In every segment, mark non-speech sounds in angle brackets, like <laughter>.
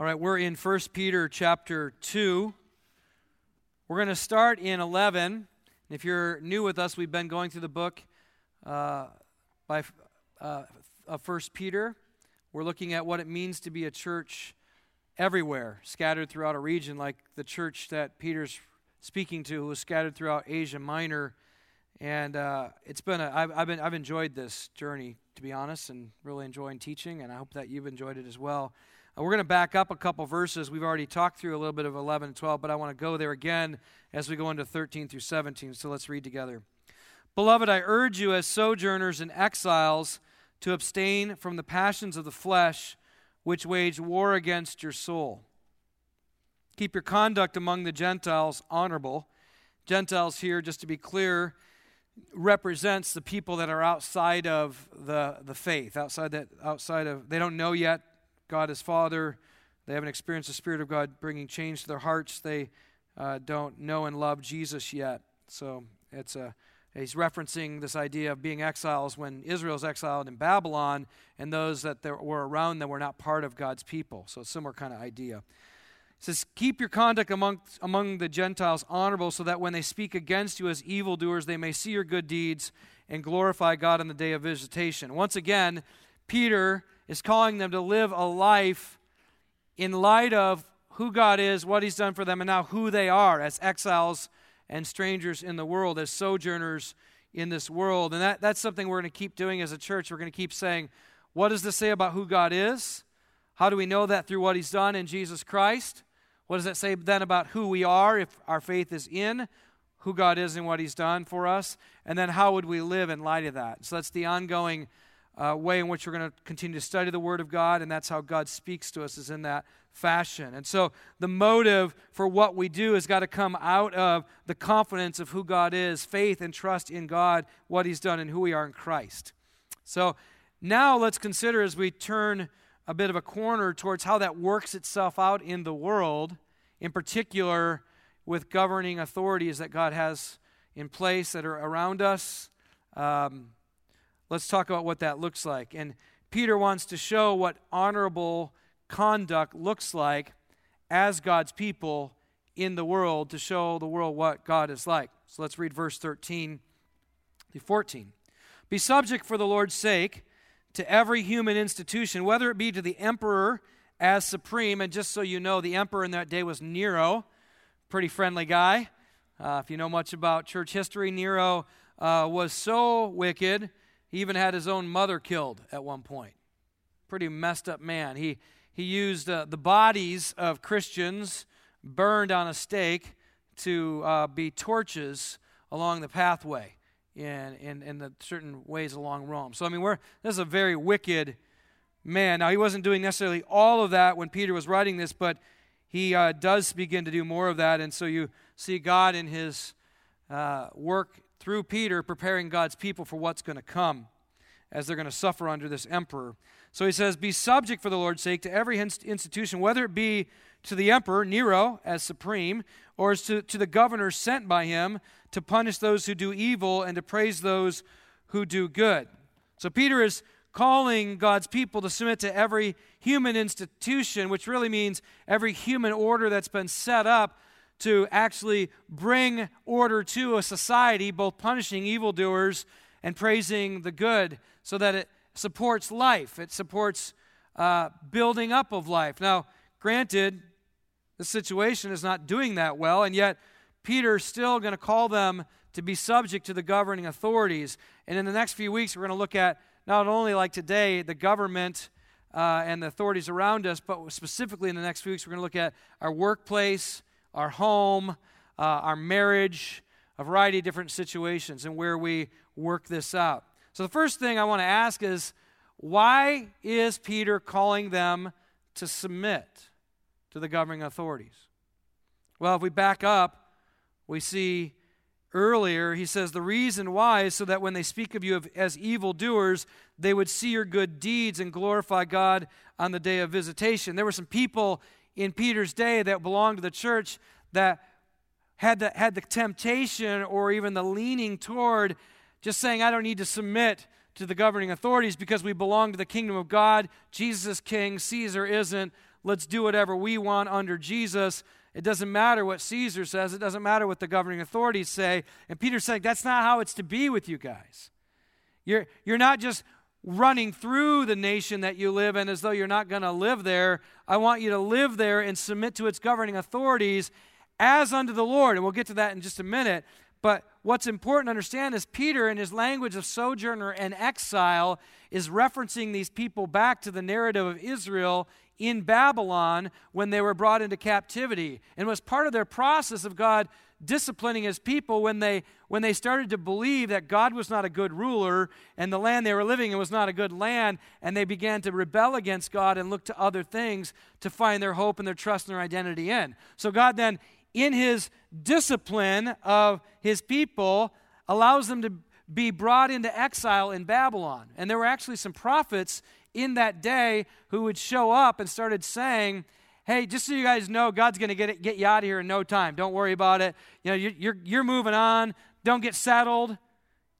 All right, we're in 1 Peter chapter 2. We're going to start in 11. If you're new with us, we've been going through the book uh, by uh, of 1 Peter. We're looking at what it means to be a church everywhere, scattered throughout a region, like the church that Peter's speaking to, who was scattered throughout Asia Minor. And uh, it's been a, I've, I've been I've enjoyed this journey to be honest, and really enjoying teaching, and I hope that you've enjoyed it as well. We're going to back up a couple verses. We've already talked through a little bit of 11 and 12, but I want to go there again as we go into 13 through 17. So let's read together. Beloved, I urge you as sojourners and exiles to abstain from the passions of the flesh which wage war against your soul. Keep your conduct among the Gentiles honorable. Gentiles here, just to be clear, represents the people that are outside of the, the faith, outside that outside of they don't know yet God is Father. They haven't experienced the Spirit of God bringing change to their hearts. They uh, don't know and love Jesus yet. So it's a he's referencing this idea of being exiles when Israel's exiled in Babylon, and those that were around them were not part of God's people. So similar kind of idea. It says, Keep your conduct among, among the Gentiles honorable, so that when they speak against you as evildoers, they may see your good deeds and glorify God on the day of visitation. Once again, Peter is calling them to live a life in light of who God is, what He's done for them, and now who they are as exiles and strangers in the world, as sojourners in this world. And that, that's something we're going to keep doing as a church. We're going to keep saying, what does this say about who God is? How do we know that through what He's done in Jesus Christ? What does that say then about who we are if our faith is in who God is and what He's done for us? And then how would we live in light of that? So that's the ongoing uh, way in which we're going to continue to study the Word of God, and that's how God speaks to us, is in that fashion. And so the motive for what we do has got to come out of the confidence of who God is, faith and trust in God, what He's done, and who we are in Christ. So now let's consider as we turn a bit of a corner towards how that works itself out in the world, in particular with governing authorities that God has in place that are around us. Um, Let's talk about what that looks like. And Peter wants to show what honorable conduct looks like as God's people in the world to show the world what God is like. So let's read verse 13 to 14. Be subject for the Lord's sake to every human institution, whether it be to the emperor as supreme. And just so you know, the emperor in that day was Nero, pretty friendly guy. Uh, if you know much about church history, Nero uh, was so wicked he even had his own mother killed at one point. Pretty messed up man. He, he used uh, the bodies of Christians burned on a stake to uh, be torches along the pathway in, in, in the certain ways along Rome. So, I mean, we're, this is a very wicked man. Now, he wasn't doing necessarily all of that when Peter was writing this, but he uh, does begin to do more of that. And so you see God in his uh, work through Peter preparing God's people for what's going to come as they're going to suffer under this emperor. So he says, Be subject for the Lord's sake to every institution, whether it be to the emperor, Nero, as supreme, or as to, to the governor sent by him to punish those who do evil and to praise those who do good. So Peter is calling God's people to submit to every human institution, which really means every human order that's been set up to actually bring order to a society, both punishing evildoers and praising the good, so that it supports life. It supports uh, building up of life. Now, granted, the situation is not doing that well, and yet Peter's still going to call them to be subject to the governing authorities. And in the next few weeks, we're going to look at not only like today, the government. Uh, and the authorities around us, but specifically in the next few weeks, we're going to look at our workplace, our home, uh, our marriage, a variety of different situations and where we work this out. So, the first thing I want to ask is why is Peter calling them to submit to the governing authorities? Well, if we back up, we see earlier he says the reason why is so that when they speak of you as evildoers, they would see your good deeds and glorify God on the day of visitation. There were some people in Peter's day that belonged to the church that had the, had the temptation or even the leaning toward just saying, I don't need to submit to the governing authorities because we belong to the kingdom of God. Jesus is king, Caesar isn't. let's do whatever we want under Jesus. It doesn't matter what Caesar says, it doesn't matter what the governing authorities say. And Peter's saying that's not how it's to be with you guys. You're, you're not just running through the nation that you live in as though you're not going to live there. I want you to live there and submit to its governing authorities as unto the Lord. And we'll get to that in just a minute. But what's important to understand is Peter, in his language of sojourner and exile, is referencing these people back to the narrative of Israel in Babylon when they were brought into captivity. And was part of their process of God disciplining his people when they when they started to believe that God was not a good ruler and the land they were living in was not a good land and they began to rebel against God and look to other things to find their hope and their trust and their identity in. So God then in his discipline of his people allows them to be brought into exile in Babylon. And there were actually some prophets in that day who would show up and started saying, Hey, just so you guys know, God's going to get, get you out of here in no time. Don't worry about it. You know, you're, you're, you're moving on. Don't get settled.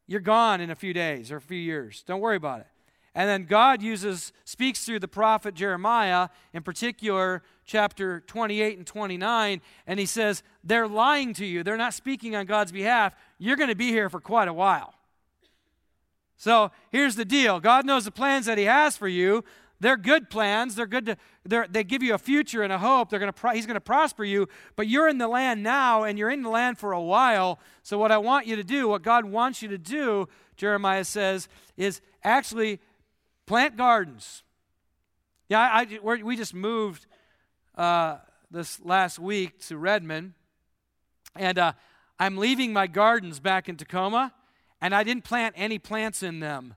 You're gone in a few days or a few years. Don't worry about it. And then God uses, speaks through the prophet Jeremiah, in particular, chapter 28 and 29, and he says, They're lying to you. They're not speaking on God's behalf. You're going to be here for quite a while. So here's the deal God knows the plans that He has for you. They're good plans. They're good to, they're, they give you a future and a hope. They're gonna pro, he's going to prosper you, but you're in the land now and you're in the land for a while. So, what I want you to do, what God wants you to do, Jeremiah says, is actually plant gardens. Yeah, I, I we just moved uh, this last week to Redmond, and uh, I'm leaving my gardens back in Tacoma and I didn't plant any plants in them,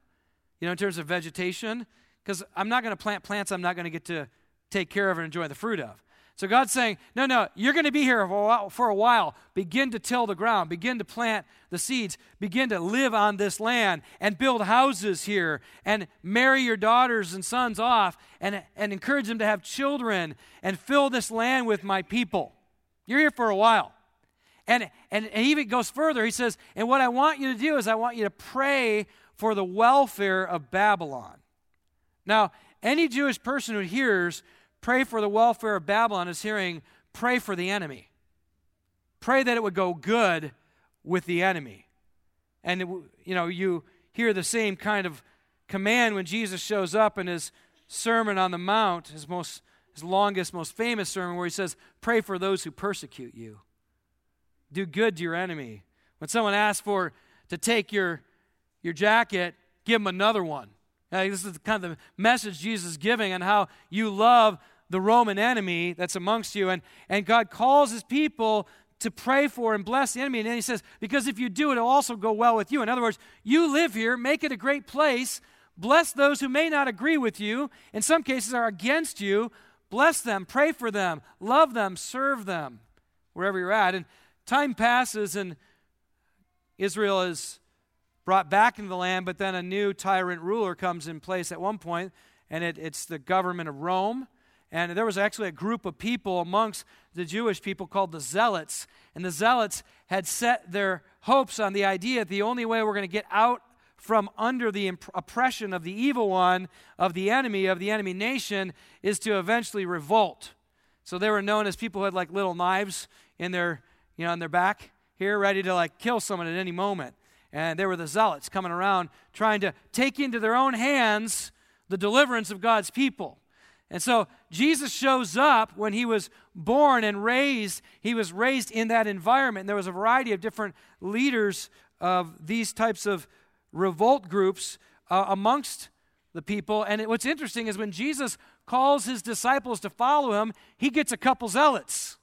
you know, in terms of vegetation, because I'm not going to plant plants I'm not going to get to take care of and enjoy the fruit of. So God's saying, no, no, you're going to be here for a, while. Begin to till the ground, begin to plant the seeds, begin to live on this land and build houses here and marry your daughters and sons off and, and encourage them to have children and fill this land with my people. You're here for a while. And, and, and even goes further. He says, And what I want you to do is I want you to pray for the welfare of Babylon. Now, any Jewish person who hears pray for the welfare of Babylon is hearing pray for the enemy. Pray that it would go good with the enemy. And, it, you know, you hear the same kind of command when Jesus shows up in his Sermon on the Mount, his most his longest, most famous sermon, where he says, Pray for those who persecute you do good to your enemy. When someone asks for to take your, your jacket, give them another one. Now, this is kind of the message Jesus is giving on how you love the Roman enemy that's amongst you. And, and God calls his people to pray for and bless the enemy. And then he says, because if you do, it'll also go well with you. In other words, you live here, make it a great place, bless those who may not agree with you, in some cases are against you. Bless them, pray for them, love them, serve them, wherever you're at. And Time passes and Israel is brought back into the land, but then a new tyrant ruler comes in place at one point, and it, it's the government of Rome. And there was actually a group of people amongst the Jewish people called the Zealots. And the Zealots had set their hopes on the idea that the only way we're going to get out from under the imp- oppression of the evil one, of the enemy, of the enemy nation, is to eventually revolt. So they were known as people who had like little knives in their you know, in their back here, ready to like kill someone at any moment. And there were the zealots coming around trying to take into their own hands the deliverance of God's people. And so Jesus shows up when he was born and raised. He was raised in that environment. And There was a variety of different leaders of these types of revolt groups uh, amongst the people. And it, what's interesting is when Jesus calls his disciples to follow him, he gets a couple zealots.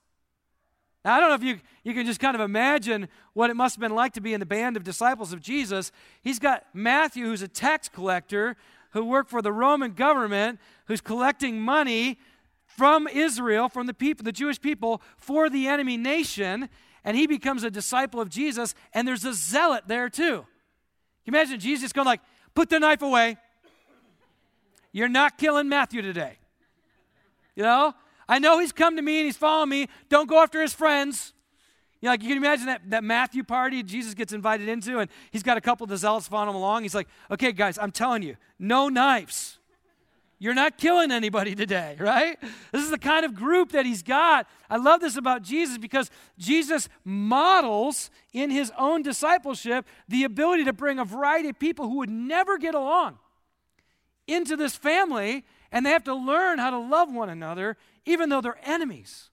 Now, I don't know if you, you can just kind of imagine what it must have been like to be in the band of disciples of Jesus. He's got Matthew, who's a tax collector, who worked for the Roman government, who's collecting money from Israel, from the people, the Jewish people, for the enemy nation, and he becomes a disciple of Jesus, and there's a zealot there too. Can you imagine Jesus going like, put the knife away. You're not killing Matthew today. You know? I know he's come to me and he's following me. Don't go after his friends. You know, like you can imagine that, that Matthew party Jesus gets invited into, and he's got a couple of the zealots following him along. He's like, okay, guys, I'm telling you, no knives. you're not killing anybody today, right? This is the kind of group that he's got. I love this about Jesus because Jesus models in his own discipleship the ability to bring a variety of people who would never get along into this family, and they have to learn how to love one another, even though they're enemies.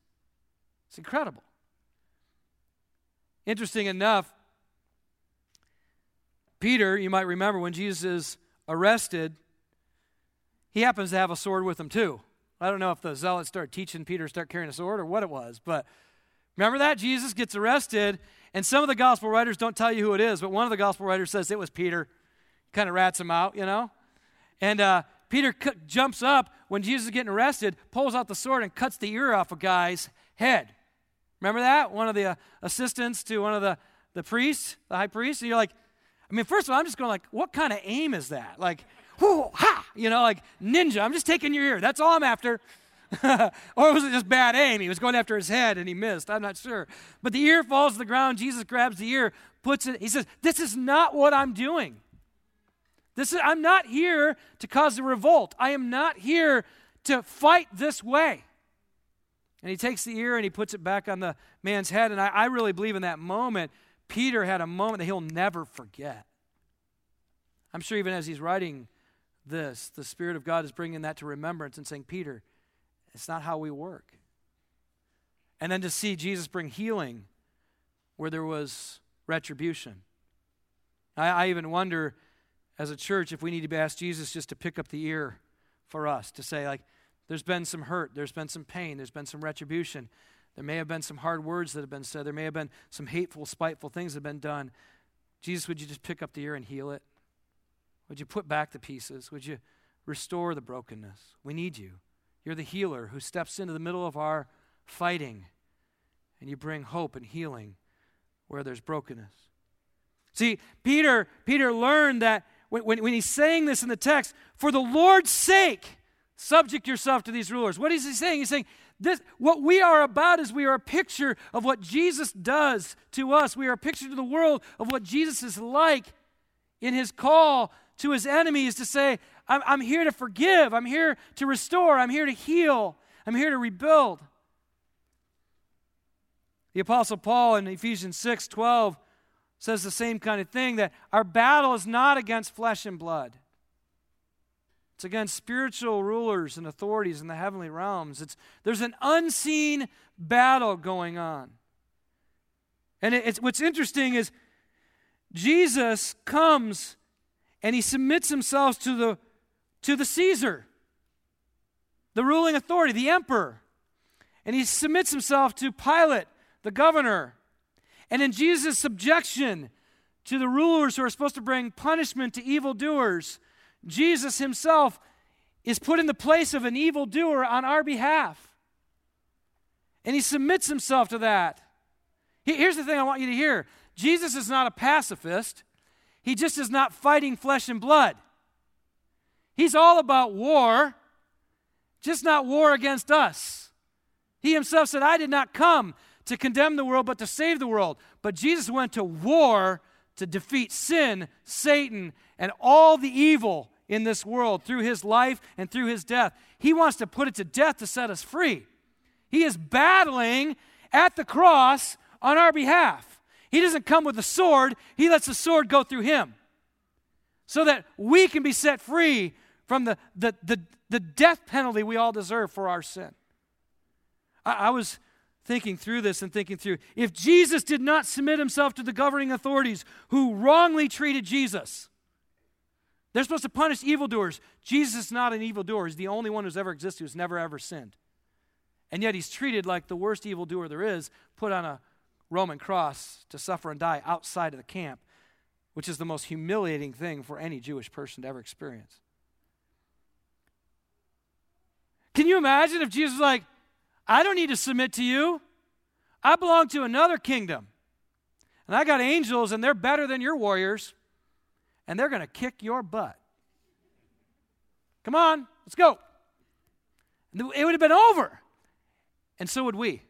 It's incredible. Interesting enough, Peter, you might remember when Jesus is arrested, he happens to have a sword with him too. I don't know if the zealots start teaching Peter start carrying a sword or what it was, but remember that? Jesus gets arrested, and some of the gospel writers don't tell you who it is, but one of the gospel writers says it was Peter. Kind of rats him out, you know? And uh, Peter c- jumps up when Jesus is getting arrested, pulls out the sword, and cuts the ear off a guy's head. Remember that? One of the uh, assistants to one of the, the priests, the high priest. And you're like, I mean, first of all, I'm just going like, what kind of aim is that? Like, whoo, ha, you know, like ninja. I'm just taking your ear. That's all I'm after. <laughs> or was it just bad aim? He was going after his head and he missed. I'm not sure. But the ear falls to the ground. Jesus grabs the ear, puts it, he says, This is not what I'm doing. This is, I'm not here to cause a revolt. I am not here to fight this way. And he takes the ear and he puts it back on the man's head. And I, I really believe in that moment, Peter had a moment that he'll never forget. I'm sure even as he's writing this, the Spirit of God is bringing that to remembrance and saying, Peter, it's not how we work. And then to see Jesus bring healing where there was retribution. I, I even wonder as a church if we need to ask Jesus just to pick up the ear for us, to say, like, there's been some hurt, there's been some pain, there's been some retribution. There may have been some hard words that have been said, there may have been some hateful, spiteful things that have been done. Jesus, would you just pick up the ear and heal it? Would you put back the pieces? Would you restore the brokenness? We need you. You're the healer who steps into the middle of our fighting and you bring hope and healing where there's brokenness. See, Peter, Peter learned that when, when, when he's saying this in the text, for the Lord's sake, subject yourself to these rulers. What is he saying? He's saying, this, what we are about is we are a picture of what Jesus does to us. We are a picture to the world of what Jesus is like in his call to his enemies to say, I'm, I'm here to forgive, I'm here to restore, I'm here to heal, I'm here to rebuild. The Apostle Paul in Ephesians 6 12 says the same kind of thing that our battle is not against flesh and blood. It's against spiritual rulers and authorities in the heavenly realms. It's, there's an unseen battle going on. And it, it's, what's interesting is Jesus comes and he submits himself to the, to the Caesar, the ruling authority, the emperor. And he submits himself to Pilate, the governor. And in Jesus' subjection to the rulers who are supposed to bring punishment to evildoers, Jesus himself is put in the place of an evildoer on our behalf. And he submits himself to that. Here's the thing I want you to hear Jesus is not a pacifist, he just is not fighting flesh and blood. He's all about war, just not war against us. He himself said, I did not come to condemn the world, but to save the world. But Jesus went to war to defeat sin, Satan, and all the evil in this world through his life and through his death. He wants to put it to death to set us free. He is battling at the cross on our behalf. He doesn't come with a sword, He lets the sword go through Him so that we can be set free from the, the, the, the death penalty we all deserve for our sin. I, I was thinking through this and thinking through if Jesus did not submit himself to the governing authorities who wrongly treated Jesus, they're supposed to punish evildoers. Jesus is not an evildoer. He's the only one who's ever existed who's never ever sinned. And yet he's treated like the worst evildoer there is, put on a Roman cross to suffer and die outside of the camp, which is the most humiliating thing for any Jewish person to ever experience. Can you imagine if Jesus was like, I don't need to submit to you. I belong to another kingdom. And I got angels, and they're better than your warriors, and they're going to kick your butt. Come on, let's go. It would have been over. And so would we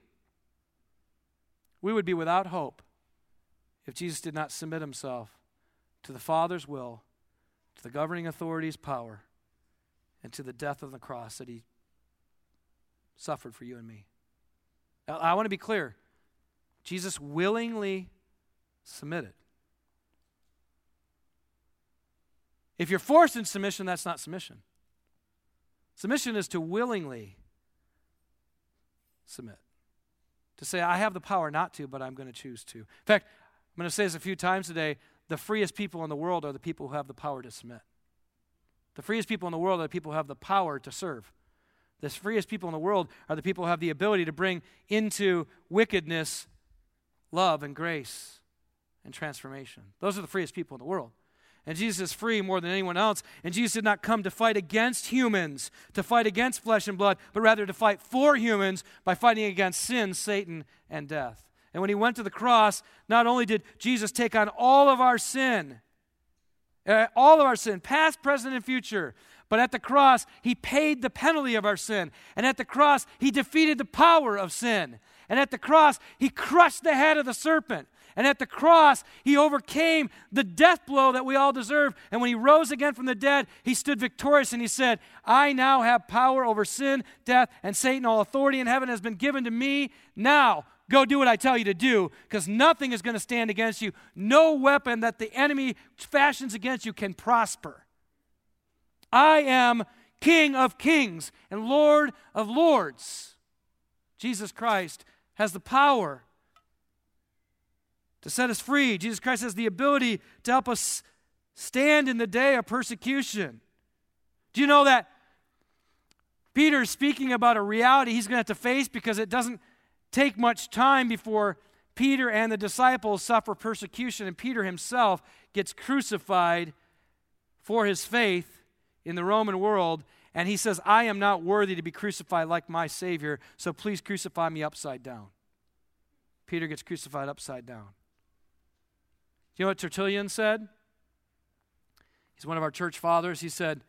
we would be without hope if Jesus did not submit himself to the Father's will, to the governing authority's power, and to the death on the cross that he suffered for you and me. Now, I want to be clear. Jesus willingly submitted. If you're forced in submission, that's not submission. Submission is to willingly submit. To say, I have the power not to, but I'm going to choose to. In fact, I'm going to say this a few times today the freest people in the world are the people who have the power to submit. The freest people in the world are the people who have the power to serve. The freest people in the world are the people who have the ability to bring into wickedness love and grace and transformation. Those are the freest people in the world. And Jesus is free more than anyone else. And Jesus did not come to fight against humans, to fight against flesh and blood, but rather to fight for humans by fighting against sin, Satan, and death. And when he went to the cross, not only did Jesus take on all of our sin, uh, all of our sin, past, present, and future, but at the cross, he paid the penalty of our sin. And at the cross, he defeated the power of sin. And at the cross, he crushed the head of the serpent. And at the cross, he overcame the death blow that we all deserve. And when he rose again from the dead, he stood victorious and he said, I now have power over sin, death, and Satan. All authority in heaven has been given to me. Now, go do what I tell you to do, because nothing is going to stand against you. No weapon that the enemy fashions against you can prosper. I am King of kings and Lord of lords. Jesus Christ has the power to set us free. Jesus Christ has the ability to help us stand in the day of persecution. Do you know that Peter is speaking about a reality he's going to have to face because it doesn't take much time before Peter and the disciples suffer persecution and Peter himself gets crucified for his faith in the Roman world. And he says, I am not worthy to be crucified like my Savior, so please crucify me upside down. Peter gets crucified upside down. Do you know what Tertullian said? He's one of our church fathers. He said,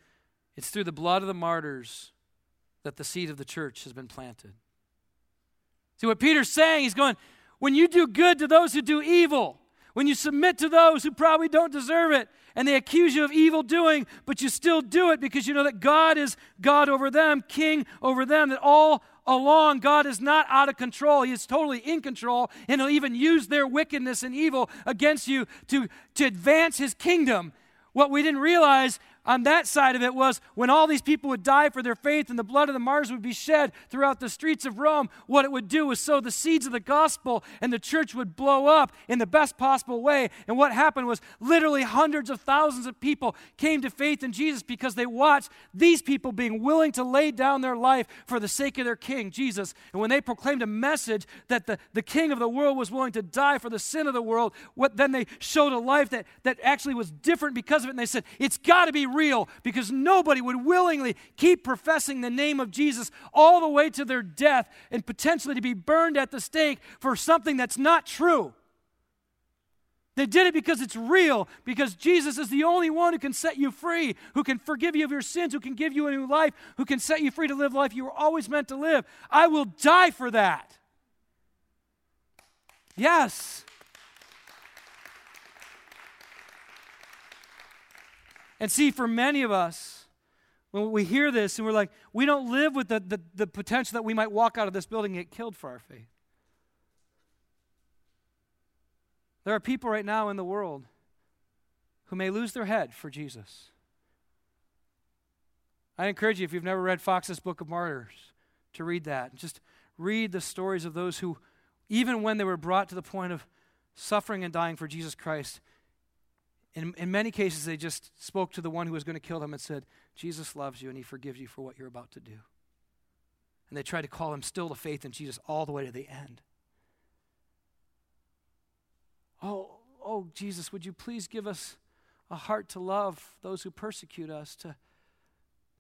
It's through the blood of the martyrs that the seed of the church has been planted. See what Peter's saying? He's going, When you do good to those who do evil, when you submit to those who probably don't deserve it, and they accuse you of evil doing, but you still do it because you know that God is God over them, king over them, that all along, God is not out of control. He is totally in control, and He'll even use their wickedness and evil against you to, to advance His kingdom. What we didn't realize on that side of it was when all these people would die for their faith and the blood of the martyrs would be shed throughout the streets of Rome, what it would do was sow the seeds of the gospel and the church would blow up in the best possible way. And what happened was literally hundreds of thousands of people came to faith in Jesus because they watched these people being willing to lay down their life for the sake of their king, Jesus. And when they proclaimed a message that the, the king of the world was willing to die for the sin of the world, what then they showed a life that, that actually was different because of it. And they said, it's got to be because nobody would willingly keep professing the name of Jesus all the way to their death and potentially to be burned at the stake for something that's not true. They did it because it's real, because Jesus is the only one who can set you free, who can forgive you of your sins, who can give you a new life, who can set you free to live life you were always meant to live. I will die for that. Yes. And see, for many of us, when we hear this and we're like, we don't live with the, the, the, potential that we might walk out of this building and get killed for our faith. There are people right now in the world who may lose their head for Jesus. I encourage you, if you've never read Foxe's Book of Martyrs, to read that. Just read the stories of those who, even when they were brought to the point of suffering and dying for Jesus Christ, in, in many cases, they just spoke to the one who was going to kill them and said, Jesus loves you and he forgives you for what you're about to do. And they tried to call him still to faith in Jesus all the way to the end. Oh, oh, Jesus, would you please give us a heart to love those who persecute us, to,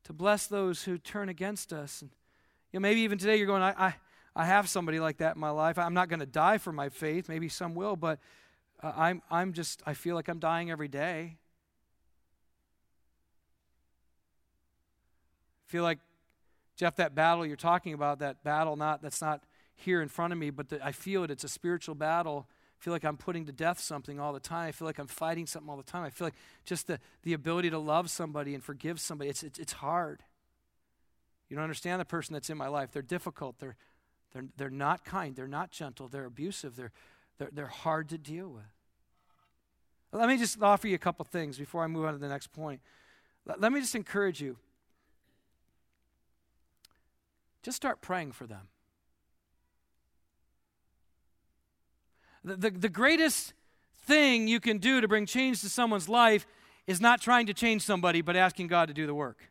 to bless those who turn against us. And you know, maybe even today you're going, I, I, I have somebody like that in my life. I'm not going to die for my faith. Maybe some will, but I'm, I'm just, I feel like I'm dying every day. I feel like, Jeff, that battle you're talking about, that battle not that's not here in front of me, but the, I feel it. It's a spiritual battle. I feel like I'm putting to death something all the time. I feel like I'm fighting something all the time. I feel like just the, the ability to love somebody and forgive somebody, it's, it's, it's hard. You don't understand the person that's in my life. They're difficult. They're, they're, they're not kind. They're not gentle. They're abusive. They're, they're, they're hard to deal with. Let me just offer you a couple things before I move on to the next point. Let, me just encourage you. Just start praying for them. The, the, the greatest thing you can do to bring change to someone's life is not trying to change somebody, but asking God to do the work.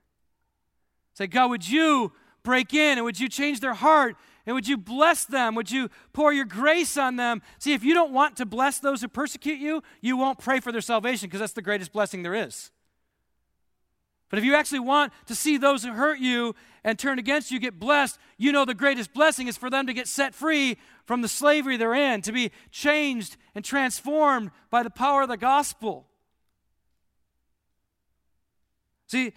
Say, God, would you break in and would you change their heart and would you bless them? Would you pour your grace on them? See, if you don't want to bless those who persecute you, you won't pray for their salvation because that's the greatest blessing there is. But if you actually want to see those who hurt you and turn against you get blessed, you know the greatest blessing is for them to get set free from the slavery they're in, to be changed and transformed by the power of the gospel. See,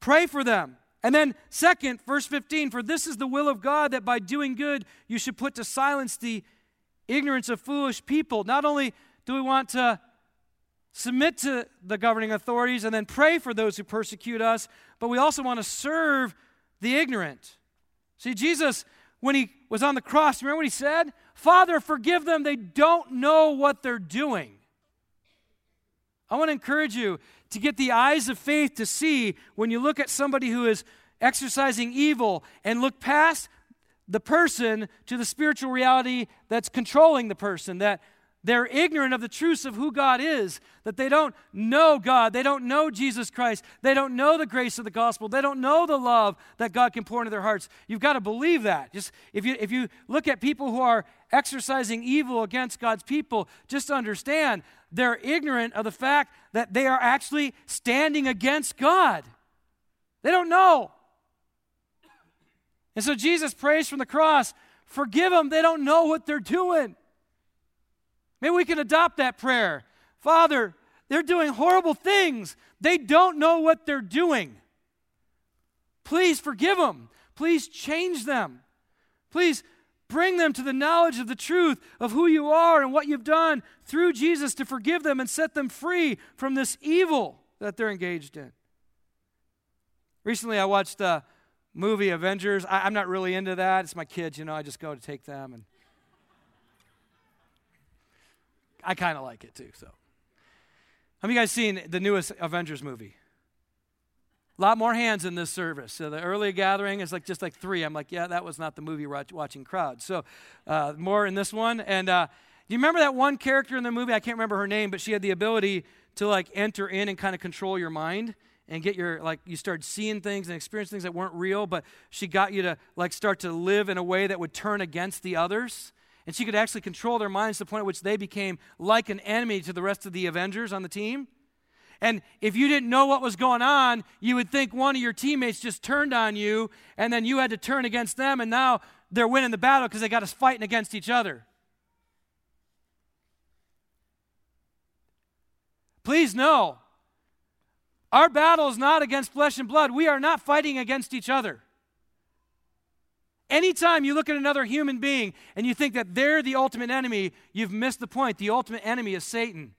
pray for them. And then, second, verse 15 For this is the will of God that by doing good you should put to silence the ignorance of foolish people. Not only do we want to submit to the governing authorities and then pray for those who persecute us, but we also want to serve the ignorant. See, Jesus, when he was on the cross, remember what he said? Father, forgive them. They don't know what they're doing. I want to encourage you to get the eyes of faith to see when you look at somebody who is exercising evil and look past the person to the spiritual reality that's controlling the person, that they're ignorant of the truths of who God is, that they don't know God, they don't know Jesus Christ, they don't know the grace of the gospel, they don't know the love that God can pour into their hearts. You've got to believe that. Just if you if you look at people who are exercising evil against God's people, just understand they're ignorant of the fact that they are actually standing against God. They don't know. And so Jesus prays from the cross, forgive them, they don't know what they're doing. Maybe we can adopt that prayer. Father, they're doing horrible things. They don't know what they're doing. Please forgive them. Please change them. Please Bring them to the knowledge of the truth of who you are and what you've done through Jesus to forgive them and set them free from this evil that they're engaged in. Recently, I watched a movie, Avengers. I, am not really into that. It's my kids, you know, I just go to take them. And I kind of like it too, so. Have you guys seen the newest Avengers movie? A lot more hands in this service. So the early gathering is like just like three. I'm like, yeah, that was not the movie watching crowd. So uh, more in this one. And uh, do you remember that one character in the movie? I can't remember her name, but she had the ability to like enter in and kind of control your mind and get your like you started seeing things and experiencing things that weren't real, but she got you to like start to live in a way that would turn against the others. And she could actually control their minds to the point at which they became like an enemy to the rest of the Avengers on the team. And if you didn't know what was going on, you would think one of your teammates just turned on you, and then you had to turn against them, and now they're winning the battle because they got us fighting against each other. Please know, our battle is not against flesh and blood. We are not fighting against each other. Anytime you look at another human being and you think that they're the ultimate enemy, you've missed the point. The ultimate enemy is Satan.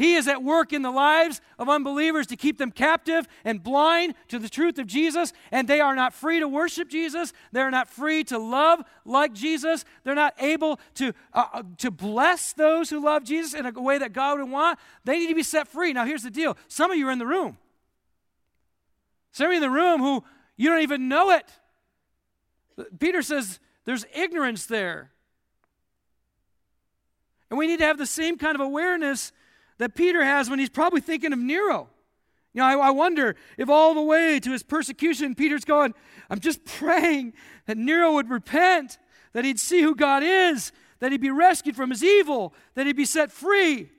He is at work in the lives of unbelievers to keep them captive and blind to the truth of Jesus, and they are not free to worship Jesus. They're not free to love like Jesus. They're not able to, uh, uh, to bless those who love Jesus in a way that God would want. They need to be set free. Now, here's the deal some of you are in the room. Some of you in the room who you don't even know it. Peter says there's ignorance there. And we need to have the same kind of awareness that Peter has when he's probably thinking of Nero. You know, I, I, wonder if all the way to his persecution, Peter's going, I'm just praying that Nero would repent, that he'd see who God is, that he'd be rescued from his evil, that he'd be set free.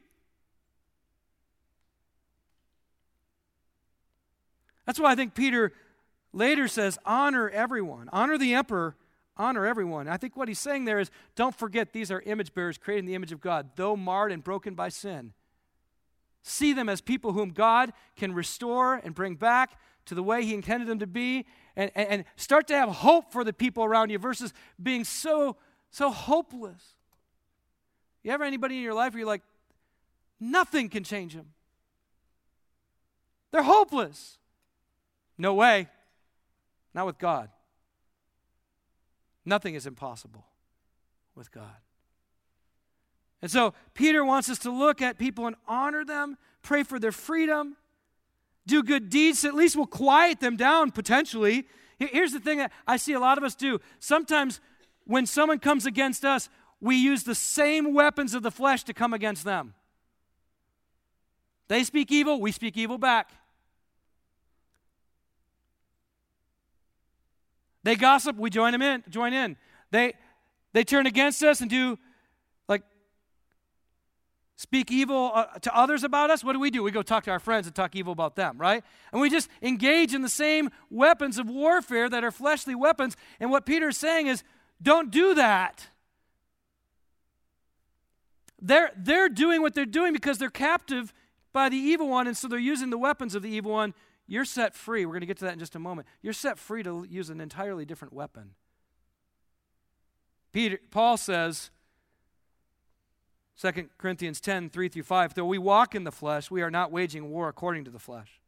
That's why I think Peter later says, honor everyone. Honor the emperor, honor everyone. I think what he's saying there is, don't forget these are image bearers created in the image of God, though marred and broken by sin. See them as people whom God can restore and bring back to the way He intended them to be, and, and, and start to have hope for the people around you versus being so, so hopeless. You ever anybody in your life where you're like, nothing can change them? They're hopeless. No way. Not with God. Nothing is impossible with God. And so Peter wants us to look at people and honor them, pray for their freedom, do good deeds at least we'll quiet them down potentially. Here's the thing that I see a lot of us do. Sometimes when someone comes against us, we use the same weapons of the flesh to come against them. They speak evil, we speak evil back. They gossip, we join them in, join in. They they turn against us and do like speak evil uh, to others about us. What do we do? We go talk to our friends and talk evil about them, right? And we just engage in the same weapons of warfare that are fleshly weapons. And what Peter's saying is, don't do that. They're, they're doing what they're doing because they're captive by the evil one, and so they're using the weapons of the evil one you're set free. We're going to get to that in just a moment. You're set free to use an entirely different weapon. Peter, Paul says, 2 Corinthians 10, 3 through 5, though we walk in the flesh, we are not waging war according to the flesh.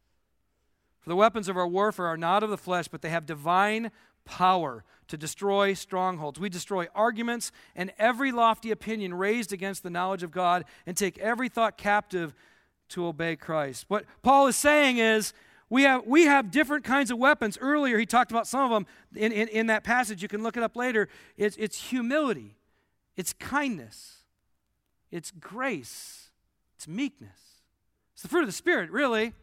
For the weapons of our warfare are not of the flesh, but they have divine power to destroy strongholds. We destroy arguments and every lofty opinion raised against the knowledge of God and take every thought captive to obey Christ. What Paul is saying is we have, we have different kinds of weapons. Earlier, he talked about some of them in, in, in that passage. You can look it up later. It's, it's humility, it's kindness, it's grace, it's meekness. It's the fruit of the Spirit, really.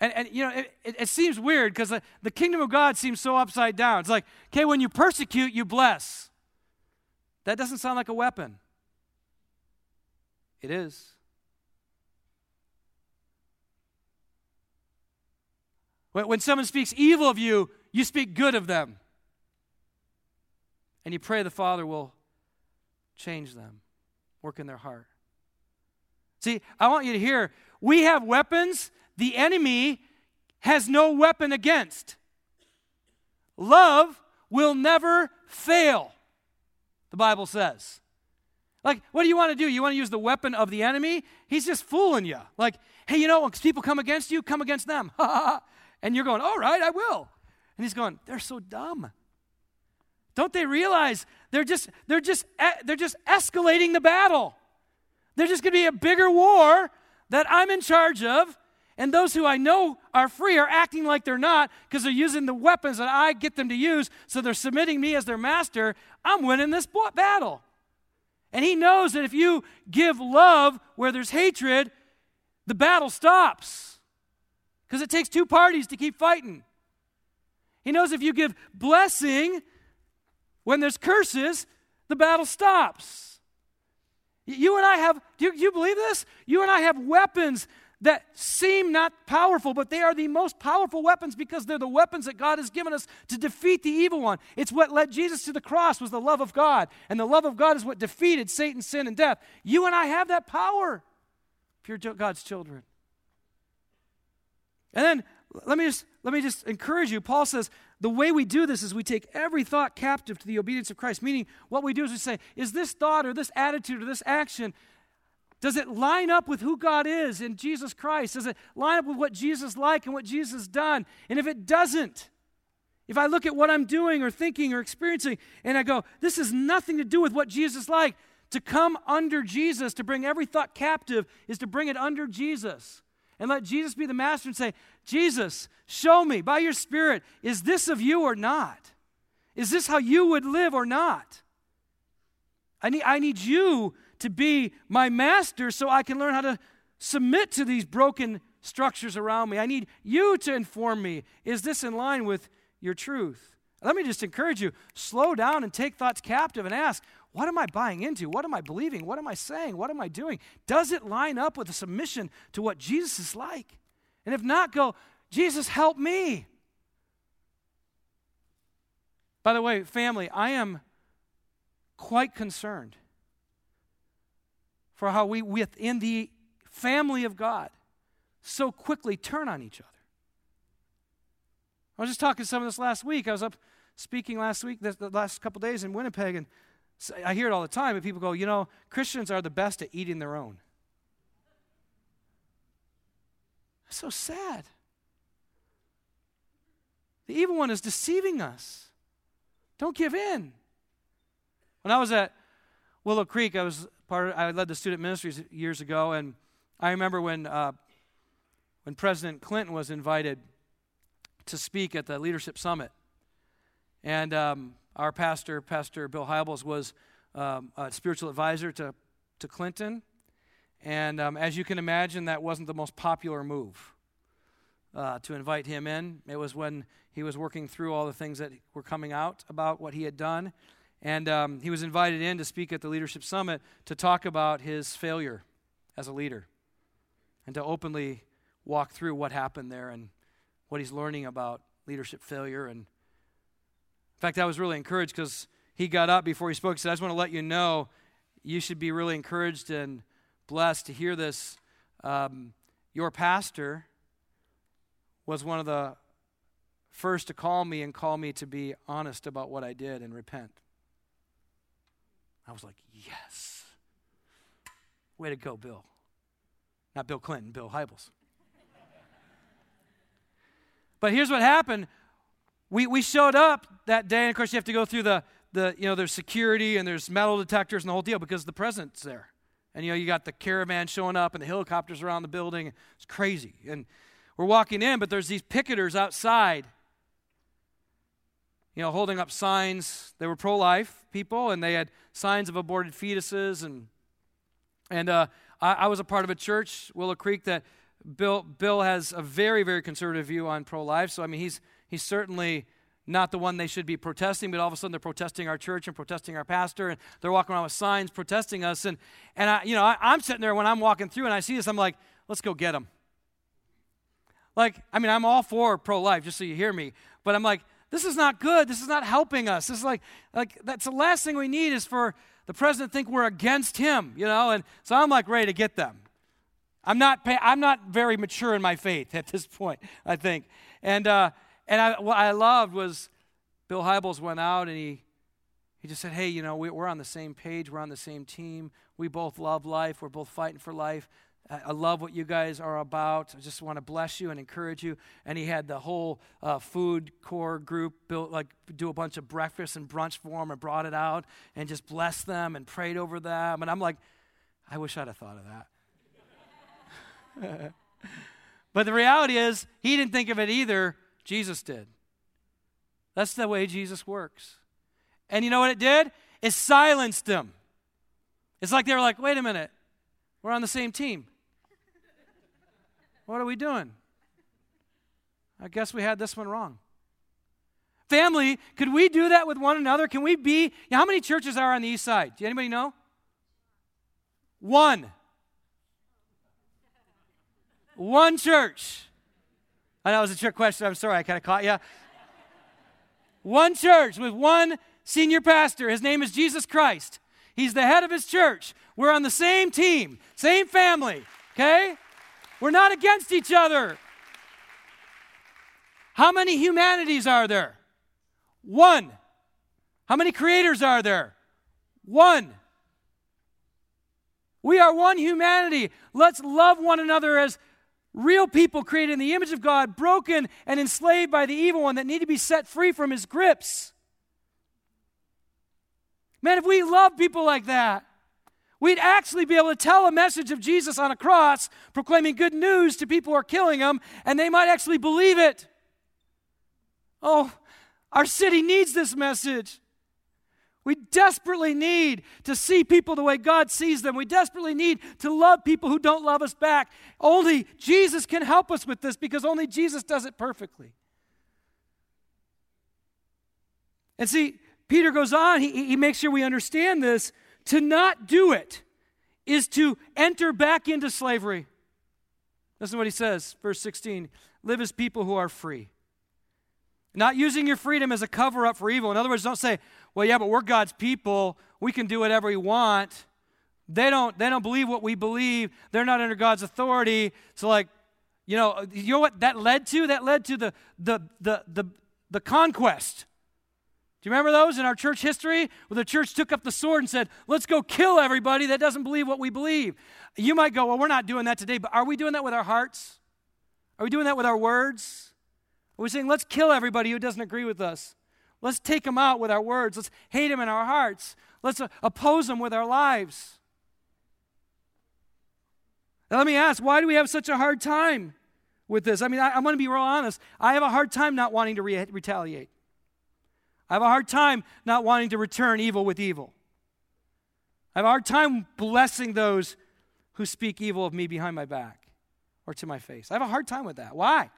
And, and you know, it, it, it seems weird because the, the kingdom of God seems so upside down. It's like, okay, when you persecute, you bless. That doesn't sound like a weapon. It is. When someone speaks evil of you, you speak good of them. And you pray the Father will change them, work in their heart. See, I want you to hear we have weapons the enemy has no weapon against. Love will never fail, the Bible says. Like, what do you want to do? You want to use the weapon of the enemy? He's just fooling you. Like, hey, you know, when people come against you, come against them. <laughs> And you're going, all right, I will. And he's going, they're so dumb. Don't they realize they're just they're just they're just escalating the battle. There's just going to be a bigger war that I'm in charge of, and those who I know are free are acting like they're not because they're using the weapons that I get them to use, so they're submitting me as their master. I'm winning this battle. And he knows that if you give love where there's hatred, the battle stops because it takes two parties to keep fighting. He knows if you give blessing when there's curses, the battle stops. You and I have, do you, do you, believe this? You and I have weapons that seem not powerful, but they are the most powerful weapons because they're the weapons that God has given us to defeat the evil one. It's what led Jesus to the cross was the love of God, and the love of God is what defeated Satan, sin, and death. You and I have that power if you're God's children. And then let me just let me just encourage you. Paul says the way we do this is we take every thought captive to the obedience of Christ. Meaning, what we do is we say, is this thought or this attitude or this action, does it line up with who God is in Jesus Christ? Does it line up with what Jesus like and what Jesus done? And if it doesn't, if I look at what I'm doing or thinking or experiencing and I go, this has nothing to do with what Jesus like, to come under Jesus, to bring every thought captive, is to bring it under Jesus and let Jesus be the master and say, Jesus, show me by your Spirit, is this of you or not? Is this how you would live or not? I need, I need you to be my master so I can learn how to submit to these broken structures around me. I need you to inform me is this in line with your truth? Let me just encourage you slow down and take thoughts captive and ask, what am I buying into? What am I believing? What am I saying? What am I doing? Does it line up with a submission to what Jesus is like? And if not, go, Jesus, help me. By the way, family, I am quite concerned for how we, within the family of God, so quickly turn on each other. I was just talking to some of this last week. I was up speaking last week, the last couple days in Winnipeg, and I hear it all the time, but people go, you know, Christians are the best at eating their own. That's so sad. The evil one is deceiving us. Don't give in. When I was at Willow Creek, I was part of, I led the student ministries years ago, and I remember when uh, when President Clinton was invited to speak at the leadership summit, and um, our pastor, Pastor Bill Hybels, was um, a spiritual advisor to to Clinton, and um, as you can imagine, that wasn't the most popular move uh, to invite him in. It was when he was working through all the things that were coming out about what he had done. And um, he was invited in to speak at the Leadership Summit to talk about his failure as a leader and to openly walk through what happened there and what he's learning about leadership failure. And in fact, I was really encouraged because he got up before he spoke. He said, I just want to let you know you should be really encouraged and blessed to hear this. Um, your pastor was one of the first to call me and call me to be honest about what I did and repent. I was like, yes. Way to go, Bill. Not Bill Clinton, Bill Hybels. but here's what happened. We, we showed up that day, and of course, you have to go through the, the, you know, there's security and there's metal detectors and the whole deal because the president's there. And, you know, you got the caravan showing up and the helicopters around the building. It's crazy. And we're walking in, but there's these picketers outside, you know, holding up signs. They were pro life people, and they had signs of aborted fetuses. And, and uh, I, I, was a part of a church, Willow Creek, that Bill, Bill has a very, very conservative view on pro life. So, I mean, he's, he's certainly not the one they should be protesting, but all of a sudden they're protesting our church and protesting our pastor, and they're walking around with signs protesting us. And, and I, you know, I, I'm sitting there when I'm walking through and I see this, I'm like, let's go get them. Like, I mean, I'm all for pro life, just so you hear me. But I'm like, this is not good. This is not helping us. This is like, like that's the last thing we need is for the president to think we're against him, you know? And so I'm like ready to get them. I'm not, I'm not very mature in my faith at this point, I think. And, uh, and I, what I loved was Bill Hybels went out and he, he just said, hey, you know, we, we're on the same page. We're on the same team. We both love life. We're both fighting for life. I love what you guys are about. I just want to bless you and encourage you. And he had the whole uh, food core group built, like, do a bunch of breakfast and brunch for them and brought it out and just blessed them and prayed over them. And I'm like, I wish I'd have thought of that. <laughs> but the reality is, he didn't think of it either. Jesus did. That's the way Jesus works. And you know what it did? It silenced them. It's like they were like, wait a minute, we're on the same team. What are we doing? I guess we had this one wrong. Family, could we do that with one another? Can we be? You know, how many churches are on the east side? Do anybody know? One. One church. I know it was a trick question. I'm sorry, I kind of caught you. One church with one senior pastor. His name is Jesus Christ. He's the head of his church. We're on the same team, same family, okay? We're not against each other. How many humanities are there? One. How many creators are there? One. We are one humanity. Let's love one another as real people created in the image of God, broken and enslaved by the evil one that need to be set free from his grips. Man, if we love people like that, we'd actually be able to tell a message of Jesus on a cross, proclaiming good news to people who are killing them, and they might actually believe it. Oh, our city needs this message. We desperately need to see people the way God sees them. We desperately need to love people who don't love us back. Only Jesus can help us with this because only Jesus does it perfectly. And see, Peter goes on, he, he makes sure we understand this to not do it is to enter back into slavery. Listen to what he says, verse 16 live as people who are free. Not using your freedom as a cover up for evil. In other words, don't say, well, yeah, but we're God's people. We can do whatever we want. They don't, they don't believe what we believe. They're not under God's authority. So, like, you know, you know what that led to? That led to the, the, the, the, the conquest do you remember those in our church history where the church took up the sword and said, let's go kill everybody that doesn't believe what we believe? You might go, well, we're not doing that today, but are we doing that with our hearts? Are we doing that with our words? Are we saying, let's kill everybody who doesn't agree with us? Let's take them out with our words. Let's hate them in our hearts. Let's uh, oppose them with our lives. Now, let me ask, why do we have such a hard time with this? I mean, I, am going to be real honest. I have a hard time not wanting to re- retaliate. I have a hard time not wanting to return evil with evil. I have a hard time blessing those who speak evil of me behind my back or to my face. I have a hard time with that. Why?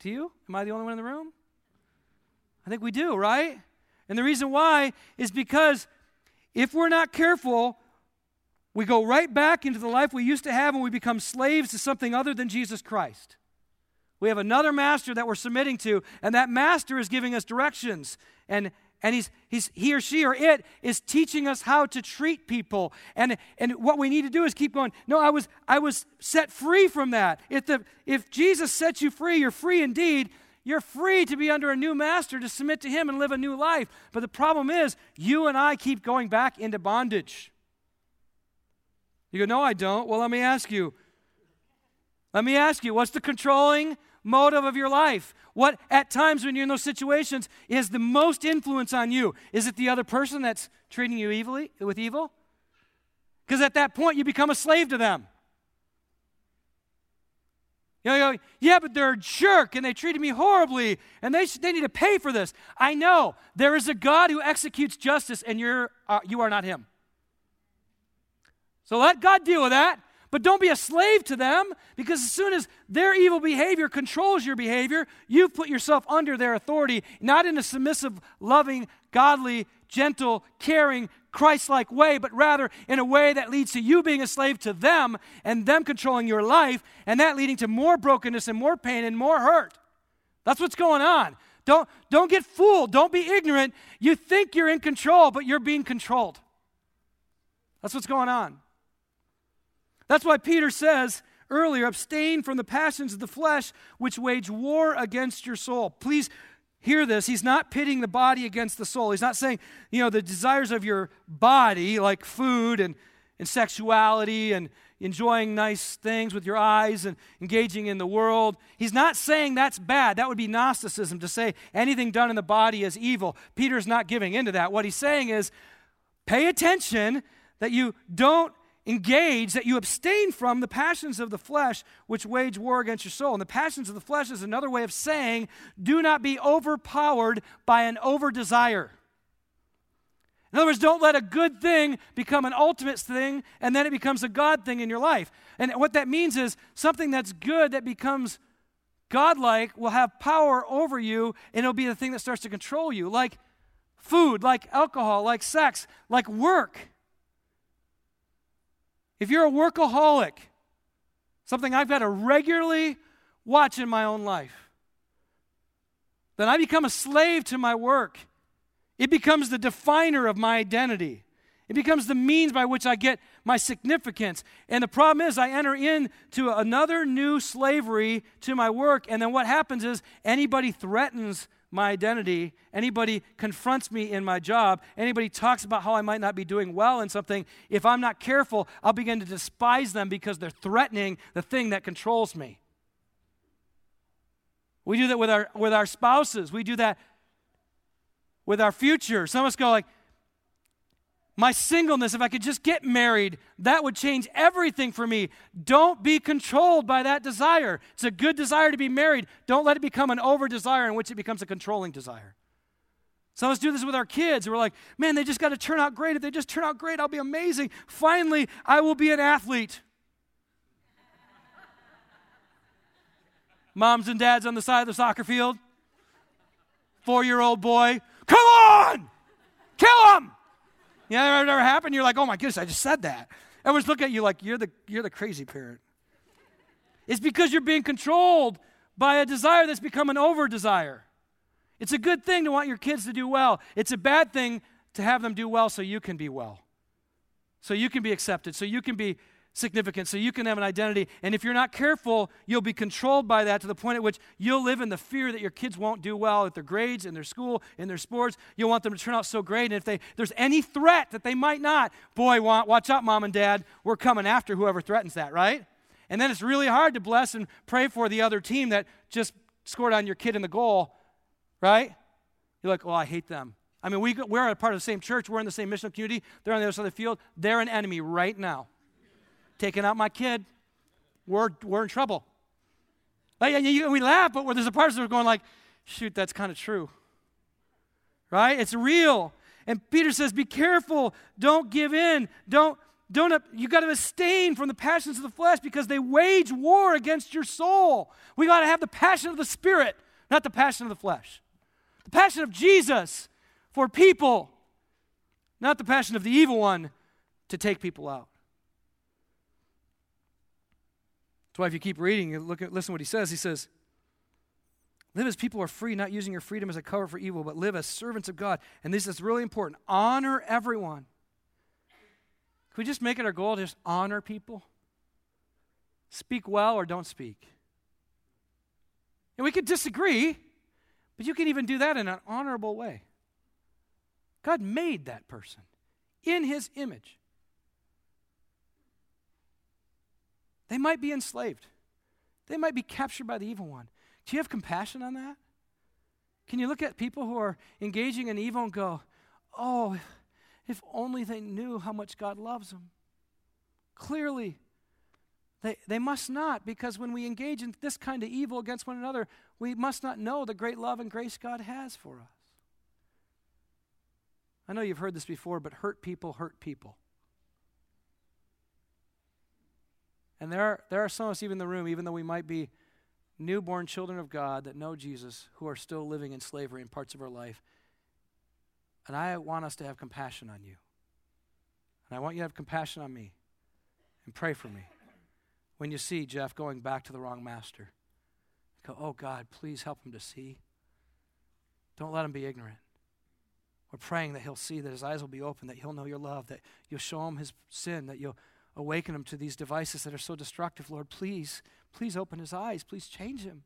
Do you? Am I the only one in the room? I think we do, right? And the reason why is because if we're not careful, we go right back into the life we used to have and we become slaves to something other than Jesus Christ. We have another master that we're submitting to, and that master is giving us directions. And, and he's, he's, he or she or it is teaching us how to treat people. And, and what we need to do is keep going. No, I was, I was set free from that. If, the, if Jesus sets you free, you're free indeed. You're free to be under a new master, to submit to him and live a new life. But the problem is, you and I keep going back into bondage. You go, No, I don't. Well, let me ask you. Let me ask you, what's the controlling motive of your life? What, at times when you're in those situations, is the most influence on you? Is it the other person that's treating you evilly, with evil? Because at that point, you become a slave to them. You know, you go, yeah, but they're a jerk and they treated me horribly and they, they need to pay for this. I know. There is a God who executes justice and you're, uh, you are not him. So let God deal with that. But don't be a slave to them because as soon as their evil behavior controls your behavior, you've put yourself under their authority, not in a submissive, loving, godly, gentle, caring, Christ like way, but rather in a way that leads to you being a slave to them and them controlling your life, and that leading to more brokenness and more pain and more hurt. That's what's going on. Don't, don't get fooled. Don't be ignorant. You think you're in control, but you're being controlled. That's what's going on. That's why Peter says earlier abstain from the passions of the flesh which wage war against your soul. Please hear this. He's not pitting the body against the soul. He's not saying, you know, the desires of your body, like food and, and sexuality and enjoying nice things with your eyes and engaging in the world. He's not saying that's bad. That would be Gnosticism to say anything done in the body is evil. Peter's not giving into that. What he's saying is pay attention that you don't engage, that you abstain from the passions of the flesh which wage war against your soul. And the passions of the flesh is another way of saying do not be overpowered by an over desire. In other words, don't let a good thing become an ultimate thing and then it becomes a God thing in your life. And what that means is something that's good that becomes godlike will have power over you and it'll be the thing that starts to control you, like food, like alcohol, like sex, like work. If you're a workaholic, something I've got to regularly watch in my own life, then I become a slave to my work. It becomes the definer of my identity. It becomes the means by which I get my significance. And the problem is, I enter into another new slavery to my work. And then what happens is, anybody threatens my identity, anybody confronts me in my job, anybody talks about how I might not be doing well in something, if I'm not careful, I'll begin to despise them because they're threatening the thing that controls me. We do that with our with our spouses. We do that with our future. Some of us go like, my singleness, if I could just get married, that would change everything for me. Don't be controlled by that desire. It's a good desire to be married. Don't let it become an over desire in which it becomes a controlling desire. Some of us do this with our kids. We're like, man, they just got to turn out great. If they just turn out great, I'll be amazing. Finally, I will be an athlete. <laughs> Moms and dads on the side of the soccer field. Four year old boy, come on, kill him. You know, that ever happened? You're like, oh my goodness, I just said that. Everyone's looking at you like you're the, you're the crazy parent. It's because you're being controlled by a desire that's become an over desire. It's a good thing to want your kids to do well. It's a bad thing to have them do well so you can be well, so you can be accepted, so you can be significant so you can have an identity. And if you're not careful, you'll be controlled by that to the point at which you'll live in the fear that your kids won't do well at their grades, in their school, in their sports. You'll want them to turn out so great. And if they, there's any threat that they might not, boy, watch out, mom and dad. We're coming after whoever threatens that, right? And then it's really hard to bless and pray for the other team that just scored on your kid in the goal, right? You're like, oh, I hate them. I mean, we, we're a part of the same church. We're in the same missional community. They're on the other side of the field. They're an enemy right now. Taking out my kid. We're, we're in trouble. And we laugh, but there's a part of us going like, shoot, that's kind of true. Right? It's real. And Peter says, be careful. Don't give in. Don't, don't, you got to abstain from the passions of the flesh because they wage war against your soul. We got to have the passion of the Spirit, not the passion of the flesh. The passion of Jesus for people, not the passion of the evil one to take people out. That's why if you keep reading, look at, listen to what he says. He says, Live as people are free, not using your freedom as a cover for evil, but live as servants of God. And this is really important. Honor everyone. Can we just make it our goal to just honor people? Speak well or don't speak. And we could disagree, but you can even do that in an honorable way. God made that person in his image. They might be enslaved. They might be captured by the evil one. Do you have compassion on that? Can you look at people who are engaging in evil and go, oh, if only they knew how much God loves them? Clearly, they, they must not, because when we engage in this kind of evil against one another, we must not know the great love and grace God has for us. I know you've heard this before, but hurt people hurt people. And there are, there are some of us, even in the room, even though we might be newborn children of God that know Jesus, who are still living in slavery in parts of our life. And I want us to have compassion on you. And I want you to have compassion on me and pray for me. When you see Jeff going back to the wrong master, go, oh God, please help him to see. Don't let him be ignorant. We're praying that he'll see, that his eyes will be open, that he'll know your love, that you'll show him his sin, that you'll awaken him to these devices that are so destructive. Lord, please, please open his eyes. Please change him.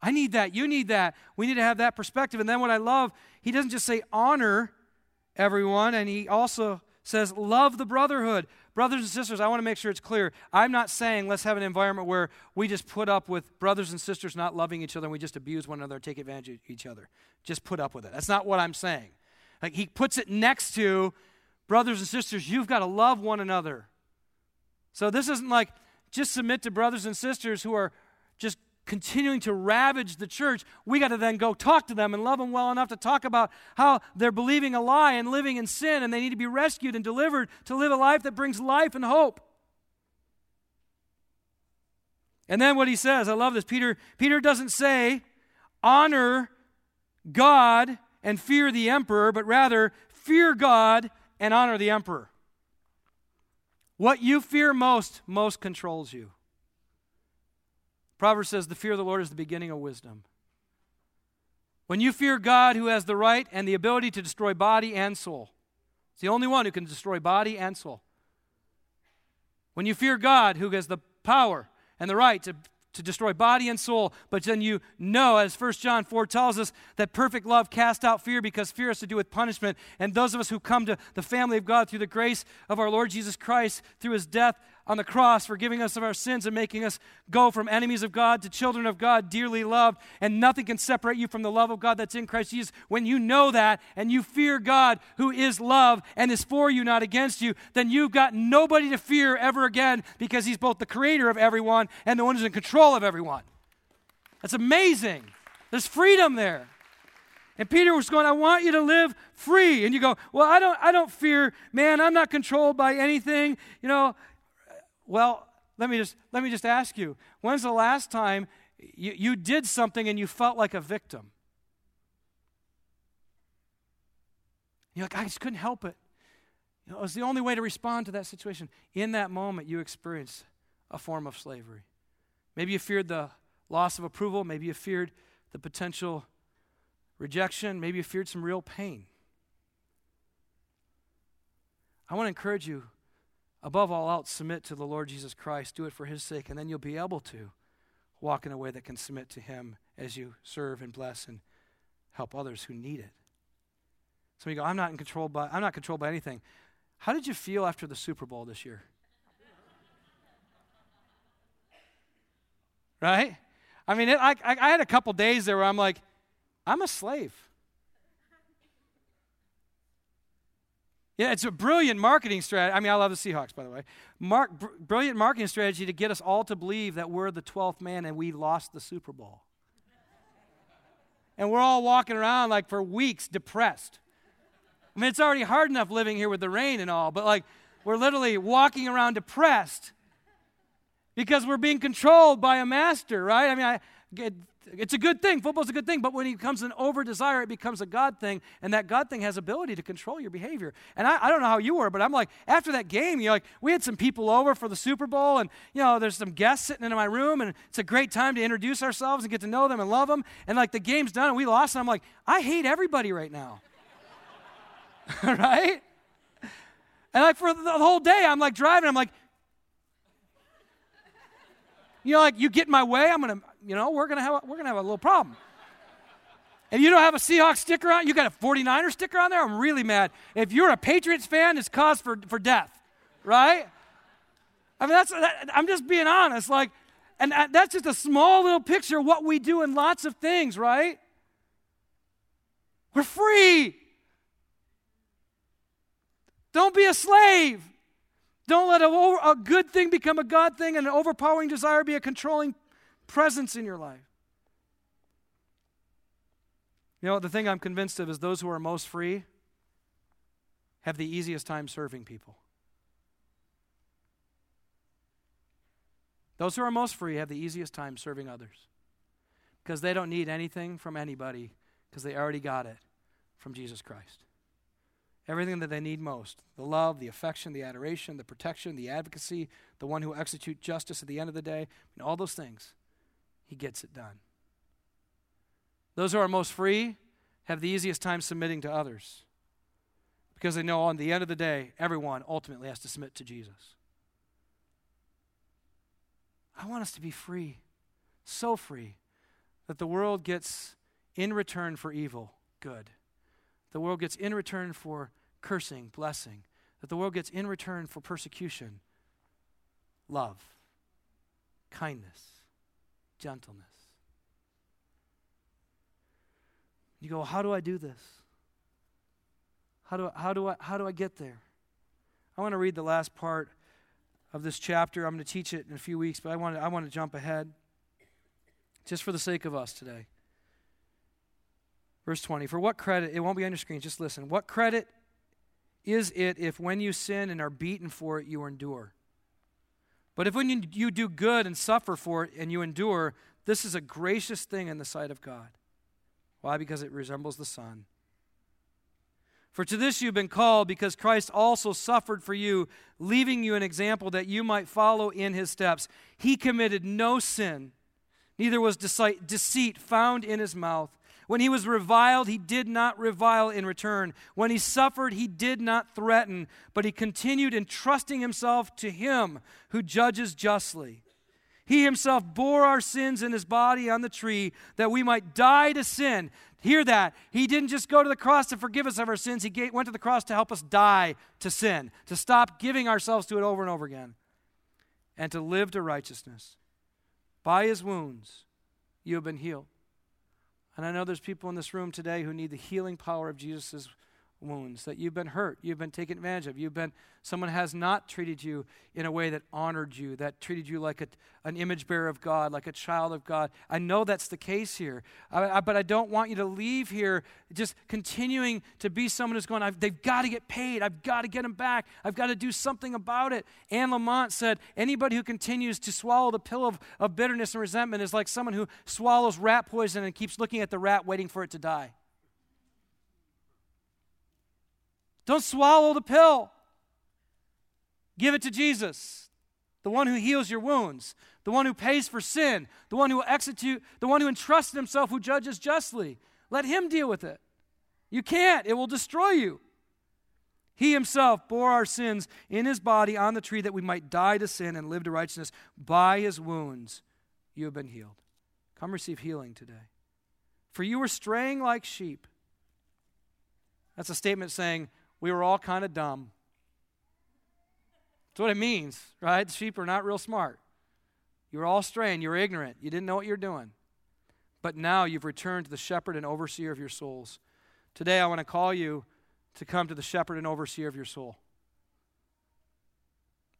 I need that. You need that. We need to have that perspective. And then what I love, he doesn't just say honor everyone, and he also says love the brotherhood. Brothers and sisters, I want to make sure it's clear. I'm not saying let's have an environment where we just put up with brothers and sisters not loving each other and we just abuse one another, take advantage of each other. Just put up with it. That's not what I'm saying. Like he puts it next to brothers and sisters, you've got to love one another. So this isn't like just submit to brothers and sisters who are just continuing to ravage the church, we got to then go talk to them and love them well enough to talk about how they're believing a lie and living in sin and they need to be rescued and delivered to live a life that brings life and hope. And then what he says, I love this. Peter, Peter doesn't say, honor God and fear the emperor, but rather fear God and honor the emperor. What you fear most, most controls you. Proverbs says, The fear of the Lord is the beginning of wisdom. When you fear God, who has the right and the ability to destroy body and soul, it's the only one who can destroy body and soul. When you fear God, who has the power and the right to to destroy body and soul, but then you know, as 1 John 4 tells us, that perfect love casts out fear because fear has to do with punishment. And those of us who come to the family of God through the grace of our Lord Jesus Christ, through his death on the cross, forgiving us of our sins and making us go from enemies of God to children of God, dearly loved, and nothing can separate you from the love of God that's in Christ Jesus. When you know that and you fear God, who is love and is for you, not against you, then you've got nobody to fear ever again because He's both the creator of everyone and the one who's in control of everyone. That's amazing. There's freedom there. And Peter was going, I want you to live free. And you go, Well, I don't, I don't fear, man, I'm not controlled by anything. You know, well, let me just, let me just ask you when's the last time you, you did something and you felt like a victim? You're like, I just couldn't help it. You know, it was the only way to respond to that situation. In that moment, you experienced a form of slavery. Maybe you feared the loss of approval. Maybe you feared the potential rejection. Maybe you feared some real pain. I want to encourage you above all else, submit to the Lord Jesus Christ. Do it for his sake, and then you'll be able to walk in a way that can submit to him as you serve and bless and help others who need it. So you go, I'm not in control by I'm not controlled by anything. How did you feel after the Super Bowl this year? right? I mean, it, I, I had a couple days there where I'm like, I'm a slave. Yeah, it's a brilliant marketing strategy. I mean, I love the Seahawks, by the way. Mark, br- brilliant marketing strategy to get us all to believe that we're the 12th man and we lost the Super Bowl. and we're all walking around like for weeks depressed. I mean, it's already hard enough living here with the rain and all, but like we're literally walking around depressed because we're being controlled by a master, right? I mean, I, it's a good thing. Football's a good thing, but when it becomes an over desire, it becomes a God thing, and that God thing has ability to control your behavior. And I, I don't know how you were, but I'm like, after that game, you know, like we had some people over for the Super Bowl, and you know, there's some guests sitting in my room, and it's a great time to introduce ourselves and get to know them and love them. And like the game's done, and we lost, and I'm like, I hate everybody right now, <laughs> right? And like for the whole day, I'm like driving, I'm like, you know, like you get in my way, I'm gonna, you know, we're gonna have a, we're gonna have a little problem. If you don't have a Seahawks sticker on, you got a 49er sticker on there, I'm really mad. If you're a Patriots fan, it's cause for, for death, right? I mean, that's, that, I'm just being honest. Like, and uh, that's just a small little picture of what we do in lots of things, right? We're free. Don't be a slave. Don't let a, a good thing become a God thing and an overpowering desire be a controlling presence in your life. You know, the thing I'm convinced of is those who are most free have the easiest time serving people. Those who are most free have the easiest time serving others because they don't need anything from anybody because they already got it from Jesus Christ everything that they need most the love, the affection, the adoration, the protection, the advocacy, the one who executes justice at the end of the day, and all those things, he gets it done. Those who are most free have the easiest time submitting to others because they know on the end of the day, everyone ultimately has to submit to Jesus. I want us to be free, so free, that the world gets in return for evil, good. The world gets in return for cursing, blessing. That the world gets in return for persecution, love, kindness, gentleness. You go, how do I do this? How do, I, how, do I, how do I get there? I want to read the last part of this chapter. I'm going to teach it in a few weeks, but I want to, I want to jump ahead just for the sake of us today. Verse 20 For what credit, it won't be on your screen, just listen. What credit is it if when you sin and are beaten for it, you endure? But if when you, you do good and suffer for it and you endure, this is a gracious thing in the sight of God. Why? Because it resembles the Son. For to this you've been called, because Christ also suffered for you, leaving you an example that you might follow in his steps. He committed no sin, neither was deceit found in his mouth. When he was reviled, he did not revile in return. When he suffered, he did not threaten, but he continued entrusting himself to him who judges justly. He himself bore our sins in his body on the tree that we might die to sin. Hear that. He didn't just go to the cross to forgive us of our sins, he went to the cross to help us die to sin, to stop giving ourselves to it over and over again, and to live to righteousness. By his wounds, you have been healed. And I know there's people in this room today who need the healing power of Jesus' wounds, that you've been hurt, you've been taken advantage of, you've been, someone has not treated you in a way that honored you, that treated you like a, an image bearer of God, like a child of God. I know that's the case here, I, I, but I don't want you to leave here just continuing to be someone who's going, they've got to get paid, I've got to get them back, I've got to do something about it. Anne Lamott said, anybody who continues to swallow the pill of, of bitterness and resentment is like someone who swallows rat poison and keeps looking at the rat waiting for it to die. Don't swallow the pill. Give it to Jesus, the one who heals your wounds, the one who pays for sin, the one who execute, the one who entrusted himself, who judges justly. Let him deal with it. You can't, it will destroy you. He himself bore our sins in his body on the tree that we might die to sin and live to righteousness. By his wounds, you have been healed. Come receive healing today. For you were straying like sheep. That's a statement saying, we were all kind of dumb. That's what it means, right? The sheep are not real smart. You were all straying. You were ignorant. You didn't know what you're doing. but now you've returned to the shepherd and overseer of your souls. Today, I want to call you to come to the shepherd and overseer of your soul.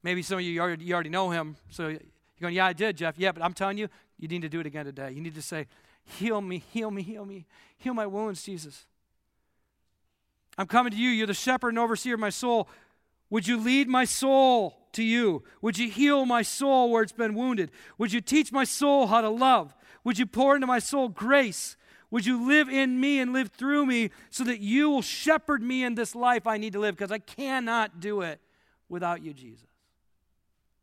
Maybe some of you already, you already know him, so you're going, Yeah, I did, Jeff. Yeah, but I'm telling you, you need to do it again today. You need to say, Heal me, heal me, heal me. Heal my wounds, Jesus. I'm coming to you. You're the shepherd and overseer of my soul. Would you lead my soul to you? Would you heal my soul where it's been wounded? Would you teach my soul how to love? Would you pour into my soul grace? Would you live in me and live through me so that you will shepherd me in this life I need to live? Because I cannot do it without you, Jesus.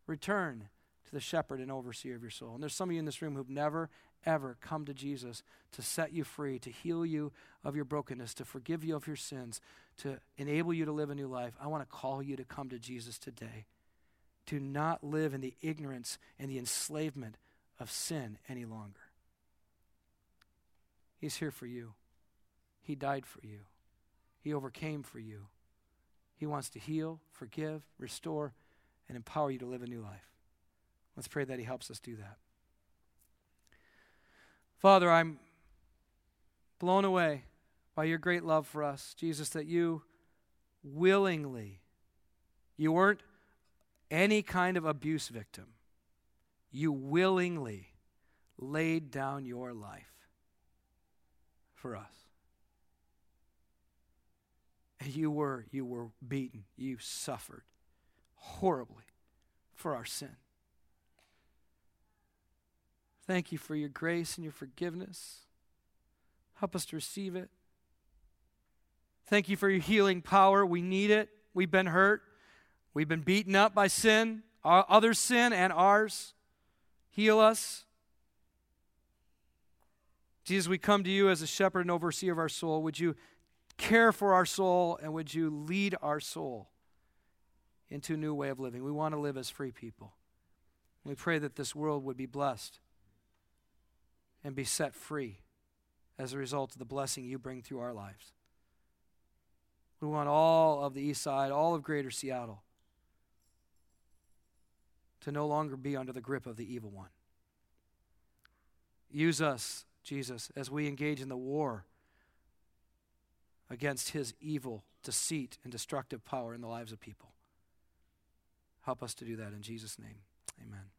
Return to the shepherd and overseer of your soul. And there's some of you in this room who've never, ever come to Jesus to set you free, to heal you of your brokenness, to forgive you of your sins, to enable you to live a new life. I want to call you to come to Jesus today. To not live in the ignorance and the enslavement of sin any longer. He's here for you. He died for you. He overcame for you. He wants to heal, forgive, restore, and empower you to live a new life. Let's pray that He helps us do that. Father, I'm blown away by your great love for us, Jesus, that you willingly, you weren't any kind of abuse victim, you willingly laid down your life for us. And you were you were beaten. You suffered horribly for our sin. Thank you for your grace and your forgiveness. Help us to receive it. Thank you for your healing power. We need it. We've been hurt. We've been beaten up by sin, our other sin and ours. Heal us. Jesus, we come to you as a shepherd and overseer of our soul. Would you care for our soul and would you lead our soul into a new way of living? We want to live as free people. We pray that this world would be blessed and be set free as a result of the blessing you bring through our lives. We want all of the east side, all of greater Seattle, to no longer be under the grip of the evil one. Use us Jesus, as we engage in the war against his evil, deceit, and destructive power in the lives of people. Help us to do that in Jesus' name. Amen.